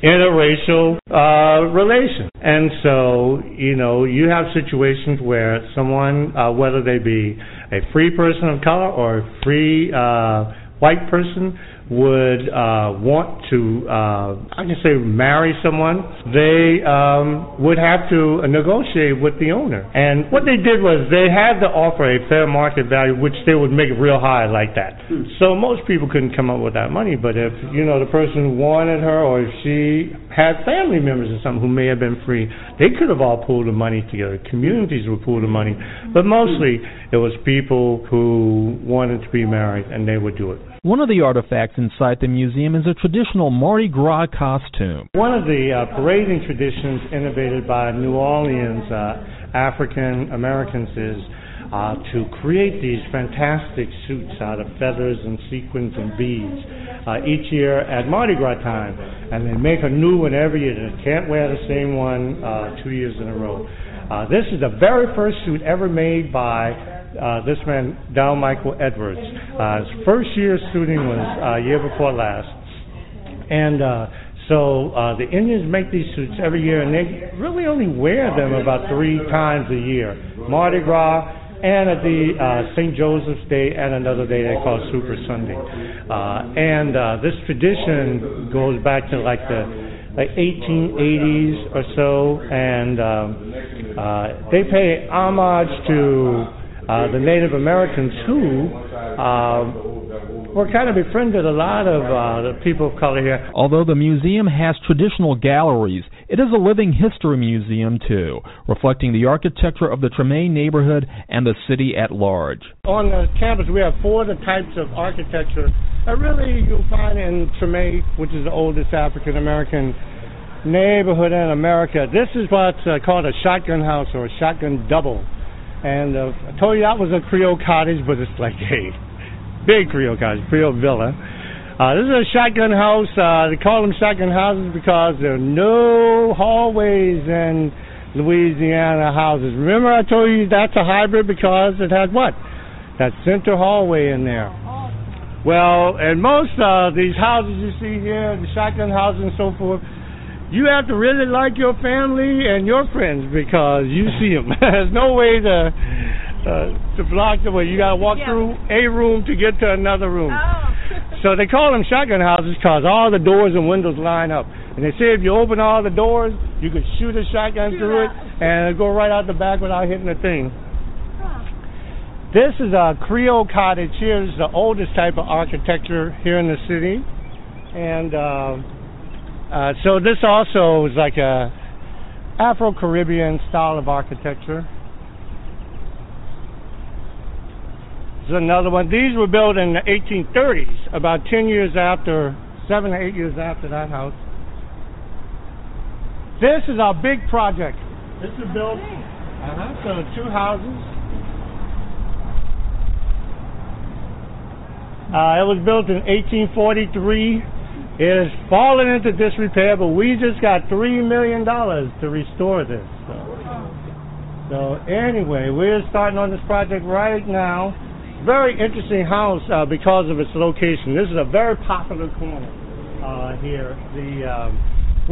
interracial uh, relations. And so, you know, you have situations where someone, uh, whether they be a free person of color or a free uh, white person, would uh, want to, uh, I can say, marry someone, they um, would have to negotiate with the owner. And what they did was they had to offer a fair market value, which they would make real high like that. So most people couldn't come up with that money. But if you know the person wanted her, or if she had family members or something who may have been free, they could have all pulled the money together. Communities would pool the money, but mostly it was people who wanted to be married, and they would do it. One of the artifacts inside the museum is a traditional Mardi Gras costume. One of the uh, parading traditions innovated by New Orleans uh, African Americans is uh, to create these fantastic suits out of feathers and sequins and beads uh, each year at Mardi Gras time. And they make a new one every year. They can't wear the same one uh, two years in a row. Uh, this is the very first suit ever made by uh, this man, Dow Michael Edwards. Uh, his first year shooting was uh, year before last. And uh, so uh, the Indians make these suits every year, and they really only wear them about three times a year. Mardi Gras, and at the uh, St. Joseph's Day, and another day they call Super Sunday. Uh, and uh, this tradition goes back to like the like 1880s or so, and um, uh, they pay homage to uh, the Native Americans who uh, were kind of befriended a lot of uh, the people of color here. Although the museum has traditional galleries, it is a living history museum too, reflecting the architecture of the Treme neighborhood and the city at large. On the campus, we have four of the types of architecture that really you'll find in Treme, which is the oldest African American neighborhood in America. This is what's uh, called a shotgun house or a shotgun double. And uh, I told you that was a Creole cottage, but it's like a big Creole cottage, Creole villa. Uh, this is a shotgun house. Uh, they call them shotgun houses because there are no hallways in Louisiana houses. Remember I told you that's a hybrid because it has what? That center hallway in there. Well, and most of uh, these houses you see here, the shotgun houses and so forth, you have to really like your family and your friends because you see them. *laughs* There's no way to uh, to block the way. You got to walk Yeah. through a room to get to another room. Oh. *laughs* So they call them shotgun houses because all the doors and windows line up. And they say if you open all the doors, you could shoot a shotgun through it and it'll go right out the back without hitting a thing. This is a Creole cottage here. This is the oldest type of architecture here in the city. And uh, Uh, so this also is like a Afro-Caribbean style of architecture. This is another one. These were built in the 1830s, about 10 years after, seven or eight years after that house. This is our big project. This is built, uh-huh, so two houses. Uh, it was built in 1843. It has fallen into disrepair, but we just got three million dollars to restore this. So, so anyway, we're starting on this project right now. Very interesting house uh, because of its location. This is a very popular corner uh, here. The um,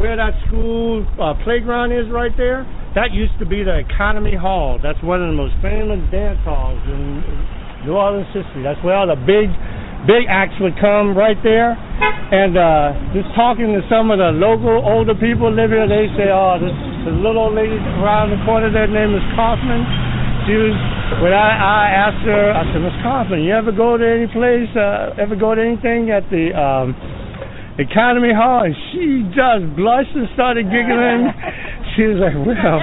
where that school uh, playground is right there. That used to be the Economy Hall. That's one of the most famous dance halls in New Orleans history. That's where all the big big acts would come right there. And uh, just talking to some of the local older people live here, they say, oh, this, this little old lady around the corner there, name is Kaufman. She was, when I, I asked her, I said, Miss Kaufman, you ever go to any place, uh, ever go to anything at the um, Economy Hall? And she just blushed and started giggling. *laughs* she was like, well,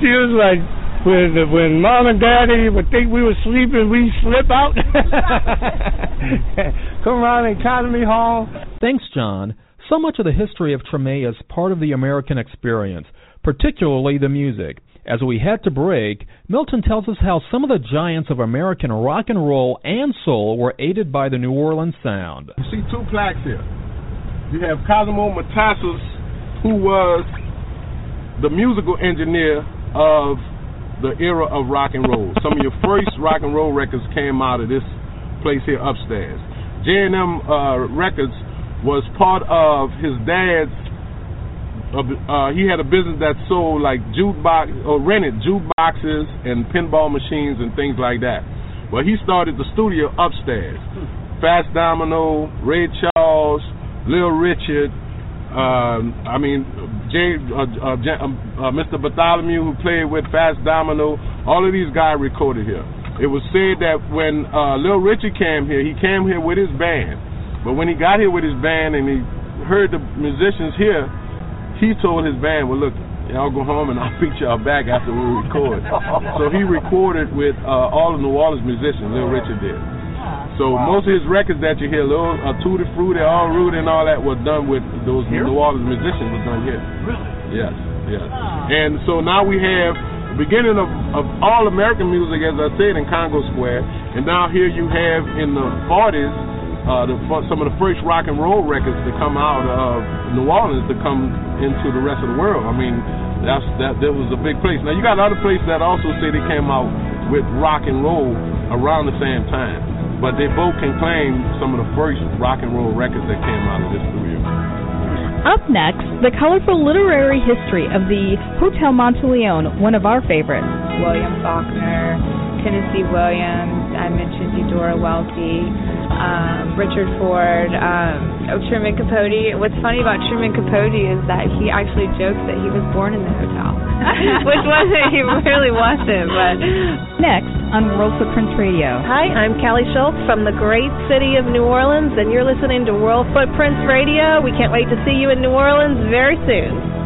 she was like, when when mom and daddy would think we were sleeping, we slip out. *laughs* Come around Economy Hall. Thanks, John. So much of the history of Treme is part of the American experience, particularly the music. As we head to break, Milton tells us how some of the giants of American rock and roll and soul were aided by the New Orleans sound. You see two plaques here. You have Cosimo Matassa's, who was the musical engineer of the era of rock and roll. Some of your first rock and roll records came out of this place here upstairs. J&M uh, Records was part of his dad's. Uh, he had a business that sold like jukebox or rented jukeboxes and pinball machines and things like that. Well, he started the studio upstairs. Fats Domino, Ray Charles, Lil Richard, um, I mean, Uh, uh, uh, Mr. Bartholomew, who played with Fats Domino, all of these guys recorded here. It was said that when uh, Lil Richard came here, he came here with his band. But when he got here with his band and he heard the musicians here, he told his band, well, look, y'all go home and *laughs* I'll beat y'all back after we record. *laughs* so he recorded with uh, all the New Orleans musicians, Lil Richard did. So wow. most of his records that you hear, little uh, Tutti Frutti, All Root, and all that was done with those here? New Orleans musicians was done here. Really? Yes, yes. Oh. And so now we have the beginning of, of all American music, as I said, in Congo Square, and now here you have in the 40s uh, the, some of the first rock and roll records to come out of New Orleans to come into the rest of the world. I mean, that's that that was a big place. Now you got other places that also say they came out with rock and roll around the same time but they both can claim some of the first rock and roll records that came out of this studio. Up next, the colorful literary history of the Hotel Monteleone, one of our favorites. William Faulkner, Tennessee Williams, I mentioned Eudora Welty, um, Richard Ford, um, oh, Truman Capote. What's funny about Truman Capote is that he actually jokes that he was born in the hotel, *laughs* which wasn't, he really wasn't. But next on World Footprints Radio. Hi, I'm Callie Schultz from the great city of New Orleans, and you're listening to World Footprints Radio. We can't wait to see you in New Orleans very soon.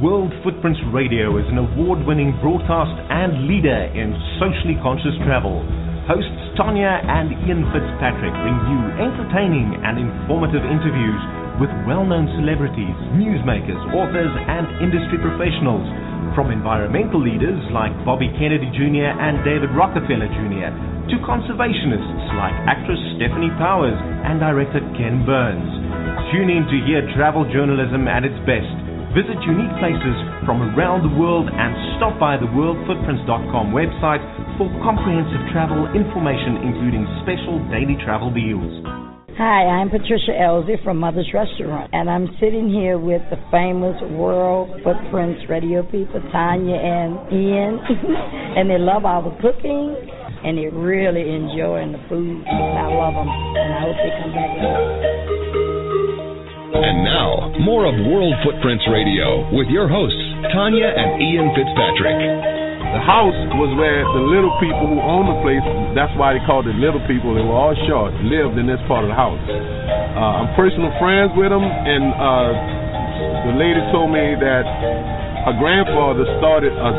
World Footprints Radio is an award winning broadcast and leader in socially conscious travel. Hosts Tanya and Ian Fitzpatrick bring you entertaining and informative interviews with well known celebrities, newsmakers, authors, and industry professionals. From environmental leaders like Bobby Kennedy Jr. and David Rockefeller Jr., to conservationists like actress Stefanie Powers and director Ken Burns. Tune in to hear travel journalism at its best Visit unique places from around the world and stop by the worldfootprints.com website for comprehensive travel information, including special daily travel deals. Hi, I'm Patricia Elsie from Mother's Restaurant, and I'm sitting here with the famous World Footprints radio people, Tanya and Ian, *laughs* and they love all the cooking, and they're really enjoying the food. I love them, and I hope they come back. And now, more of World Footprints Radio with your hosts, Tanya and Ian Fitzpatrick. the house was where the little people who owned the place, that's why they called it little people, they were all short, lived in this part of the house. Uh, I'm personal friends with them, and uh, the lady told me that her grandfather started a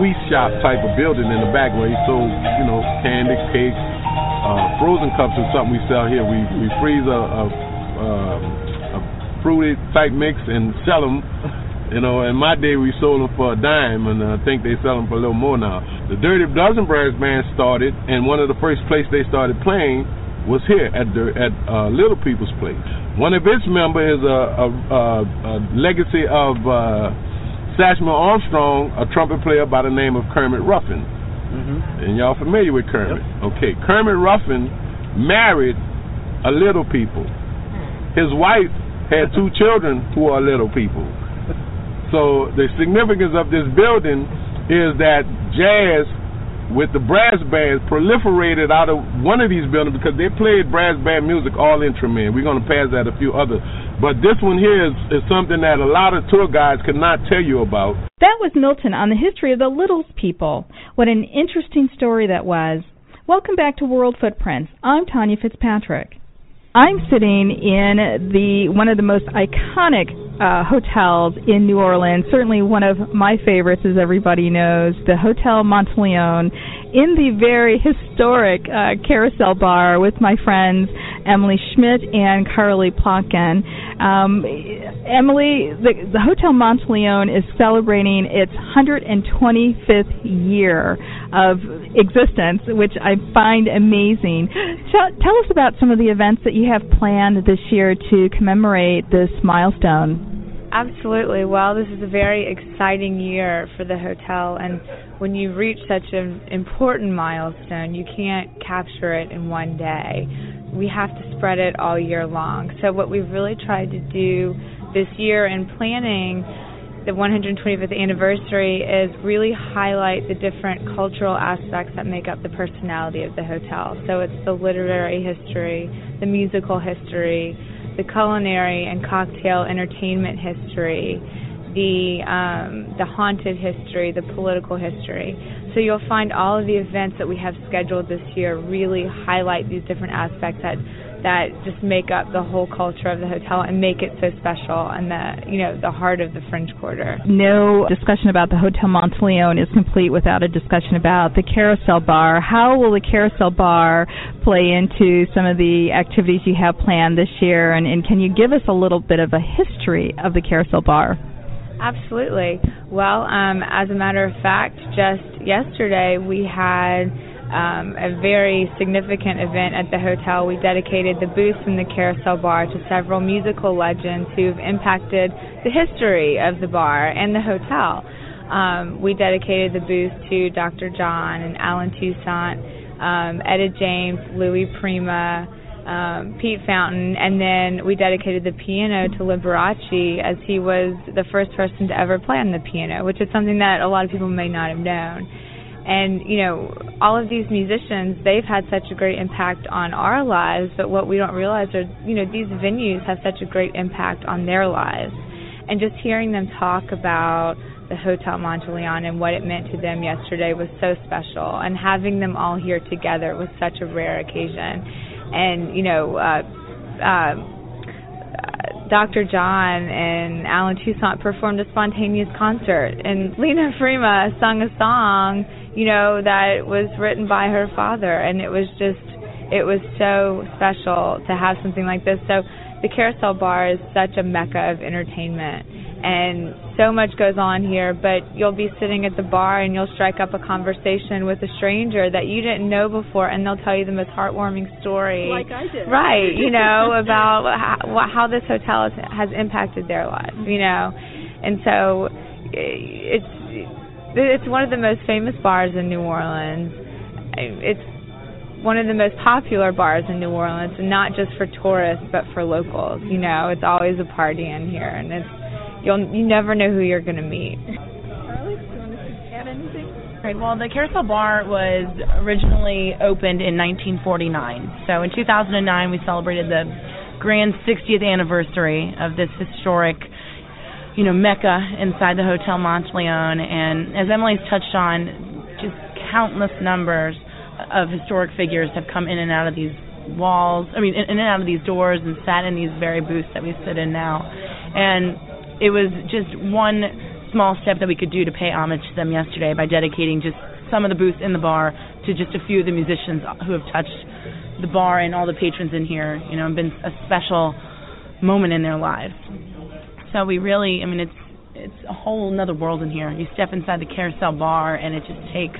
sweet shop type of building in the back where he sold, you know, candy, cakes, uh, frozen cups is something we sell here. We we freeze a, a, um, fruity type mix and sell them you know, in my day we sold them for a dime, and I think they sell them for a little more now. The Dirty Dozen Brass Band started, and one of the first places they started playing was here at the, at uh, Little People's Place. One of its members is a, a, a, a legacy of uh, Satchmo Armstrong, a trumpet player by the name of Kermit Ruffin. Mm-hmm. And y'all familiar with Kermit? Yep. Okay, Kermit Ruffin married a Little People. His wife had two children who are Little People. So the significance of this building is that jazz with the brass bands proliferated out of one of these buildings because they played brass band music all intramen. We're going to pass that a few others. But this one here is, is something that a lot of tour guides could not tell you about. That was Milton on the history of the Littles people. What an interesting story that was. Welcome back to World Footprints. I'm Tanya Fitzpatrick. I'm sitting in the one of the most iconic uh, hotels in New Orleans. Certainly one of my favorites, as everybody knows, the Hotel Monteleone, in the very historic uh, Carousel Bar with my friends Emily Schmidt and Carly Plotkin. Um, Emily, the, the Hotel Monteleone is celebrating its 125th year of existence, which I find amazing. Tell, tell us about some of the events that you have planned this year to commemorate this milestone. Absolutely. Well, this is a very exciting year for the hotel, and when you reach such an important milestone, you can't capture it in one day. We have to spread it all year long. So, what we've really tried to do this year in planning the 125th anniversary is really highlight the different cultural aspects that make up the personality of the hotel. So it's the literary history, the musical history, the culinary and cocktail entertainment history, the um, the haunted history, the political history. So you'll find all of the events that we have scheduled this year really highlight these different aspects that that just make up the whole culture of the hotel and make it so special and the you know the heart of the French Quarter. No discussion about the Hotel Monteleone is complete without a discussion about the Carousel Bar. How will the Carousel Bar play into some of the activities you have planned this year, and, and can you give us a little bit of a history of the Carousel Bar? Absolutely. Well, um, as a matter of fact, just yesterday we had um, a very significant event at the hotel. We dedicated the booth from the Carousel Bar to several musical legends who've impacted the history of the bar and the hotel. Um, we dedicated the booth to Dr. John and Allen Toussaint, um, Etta James, Louis Prima, um, Pete Fountain, and then we dedicated the piano to Liberace as he was the first person to ever play on the piano, which is something that a lot of people may not have known. And, you know, all of these musicians, they've had such a great impact on our lives, but what we don't realize are, you know, these venues have such a great impact on their lives. And just hearing them talk about the Hotel Monteleone and what it meant to them yesterday was so special. And having them all here together was such a rare occasion. And, you know, uh, uh, Dr. John and Allen Toussaint performed a spontaneous concert, and Lena Prima sung a song you know, that was written by her father, and it was just, it was so special to have something like this. So the Carousel Bar is such a mecca of entertainment, and so much goes on here. But you'll be sitting at the bar, and you'll strike up a conversation with a stranger that you didn't know before, and they'll tell you the most heartwarming story, like I did, right? You *laughs* know, about how, how this hotel has, has impacted their lives, you know, and so it's it's one of the most famous bars in New Orleans. It's one of the most popular bars in New Orleans, and not just for tourists, but for locals. You know, it's always a party in here, and it's you'll you never know who you're to meet. Well, the Carousel Bar was originally opened in 1949. So in 2009, we celebrated the grand 60th anniversary of this historic you know, mecca inside the Hotel Monteleone. And as Emily's touched on, just countless numbers of historic figures have come in and out of these walls. I mean, in, and out of these doors and sat in these very booths that we sit in now. And it was just one small step that we could do to pay homage to them yesterday by dedicating just some of the booths in the bar to just a few of the musicians who have touched the bar and all the patrons in here, you know, and been a special moment in their lives. So we really, I mean, it's it's a whole another world in here. You step inside the carousel bar and it just takes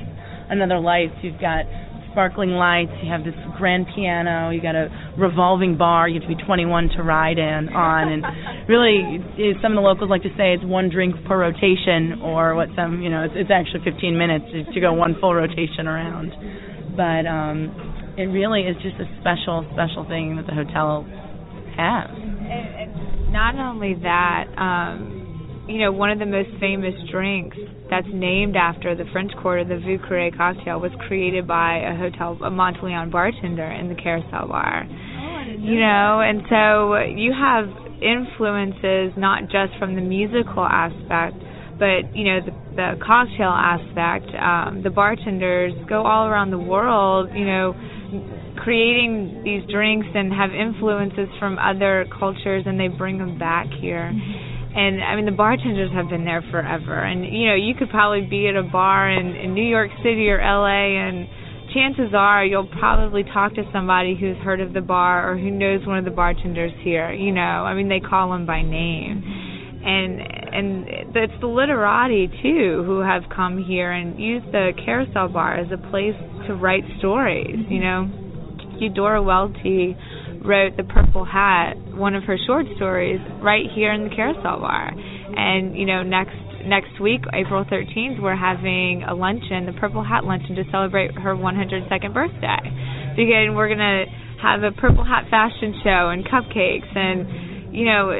another life. You've got sparkling lights. You have this grand piano. You got a revolving bar. You have to be 21 to ride in on. And really, some of the locals like to say it's one drink per rotation, or what some you know it's, it's actually 15 minutes to go one full rotation around. But um, it really is just a special, special thing that the hotel has. And, and not only that, um, you know, one of the most famous drinks that's named after the French Quarter, the Carré cocktail, was created by a hotel, a Monteleone bartender in the Carousel Bar. Oh, you know, and so you have influences not just from the musical aspect, but you know the, the cocktail aspect. Um, the bartenders go all around the world, you know, creating these drinks and have influences from other cultures, and they bring them back here. Mm-hmm. And I mean the bartenders have been there forever. And you know you could probably be at a bar in, in New York City or LA and chances are you'll probably talk to somebody who's heard of the bar or who knows one of the bartenders here you know. I mean they call them by name. And and it's the literati too who have come here and used the carousel bar as a place to write stories you know Eudora Welty wrote The Purple Hat, one of her short stories, right here in the Carousel Bar. And you know, next next week, April 13th, we're having a luncheon, the Purple Hat luncheon, to celebrate her 102nd birthday. Again, we're gonna have a Purple Hat fashion show and cupcakes, and you know,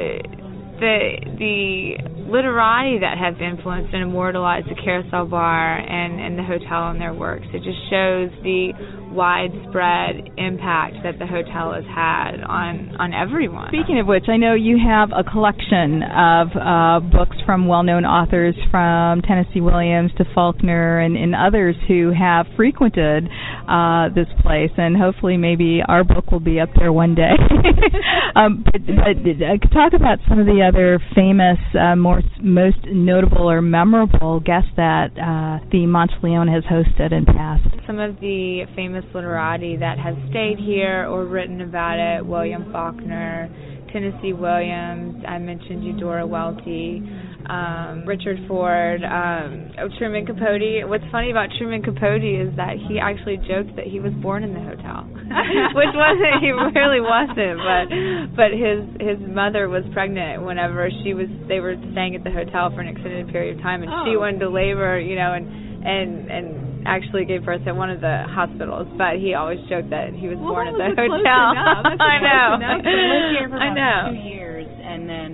the the literati that have influenced and immortalized the Carousel Bar and and the hotel and their works. It just shows the widespread impact that the hotel has had on on everyone. Speaking of which, I know you have a collection of uh, books from well-known authors, from Tennessee Williams to Faulkner and, and others who have frequented uh, this place, and hopefully, maybe our book will be up there one day. *laughs* um, but, but uh, talk about some of the other famous, uh, more most notable or memorable guests that uh, the Monteleone has hosted in past. Some of the famous literati that have stayed here or written about it William Faulkner, Tennessee Williams, I mentioned Eudora Welty, um, Richard Ford, um, oh, Truman Capote. What's funny about Truman Capote is that he actually joked that he was born in the hotel, *laughs* which wasn't. He really wasn't. But but his his mother was pregnant whenever she was. They were staying at the hotel for an extended period of time, and oh. she went to labor. You know, and and and actually gave birth at one of the hospitals, but he always joked that he was well, born at the hotel. *laughs* I know. Enough. lived here for I know. two years, and then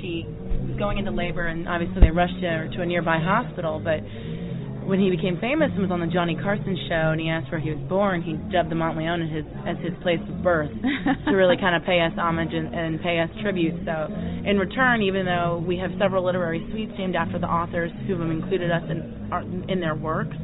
she was going into labor, and obviously they rushed her to a nearby hospital. But when he became famous and was on the Johnny Carson show, and he asked where he was born, he dubbed the Monteleone as his as his place of birth *laughs* to really kind of pay us homage and, and pay us tribute. So, in return, even though we have several literary suites named after the authors who have included us in in their works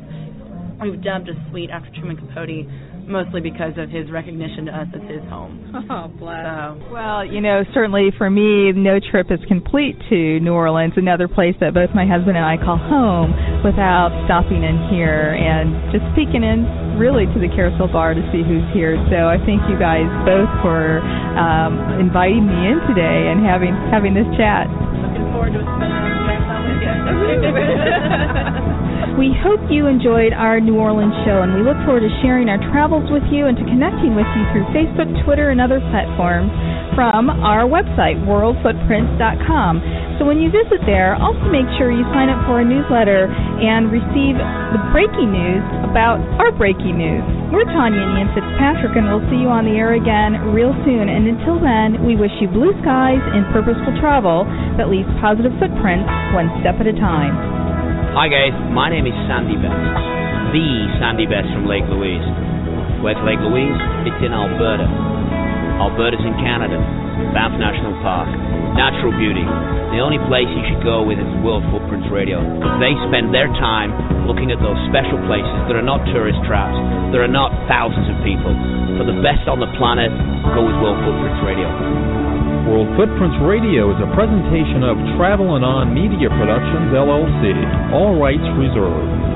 We've dubbed a suite after Truman Capote mostly because of his recognition to us as his home. *laughs* Oh, bless. So. Well, you know, certainly for me, no trip is complete to New Orleans, another place that both my husband and I call home, without stopping in here and just peeking in really to the Carousel Bar to see who's here. So I thank you guys both for um, inviting me in today and having having this chat. Looking forward to spending time with you. We hope you enjoyed our New Orleans show, and we look forward to sharing our travels with you and to connecting with you through Facebook, Twitter, and other platforms from our website, worldfootprints.com. So when you visit there, also make sure you sign up for our newsletter and receive the breaking news about our breaking news. We're Tanya and Ian Fitzpatrick, and we'll see you on the air again real soon. And until then, we wish you blue skies and purposeful travel that leaves positive footprints one step at a time. Hi guys, my name is Sandy Best, the Sandy Best from Lake Louise. Where's Lake Louise? It's in Alberta. Alberta's in Canada. Banff National Park. Natural beauty. The only place you should go with is World Footprints Radio. They spend their time looking at those special places that are not tourist traps, that are not thousands of people. For the best on the planet, go with World Footprints Radio. World Footprints Radio is a presentation of Travel and On Media Productions, LLC. All rights reserved.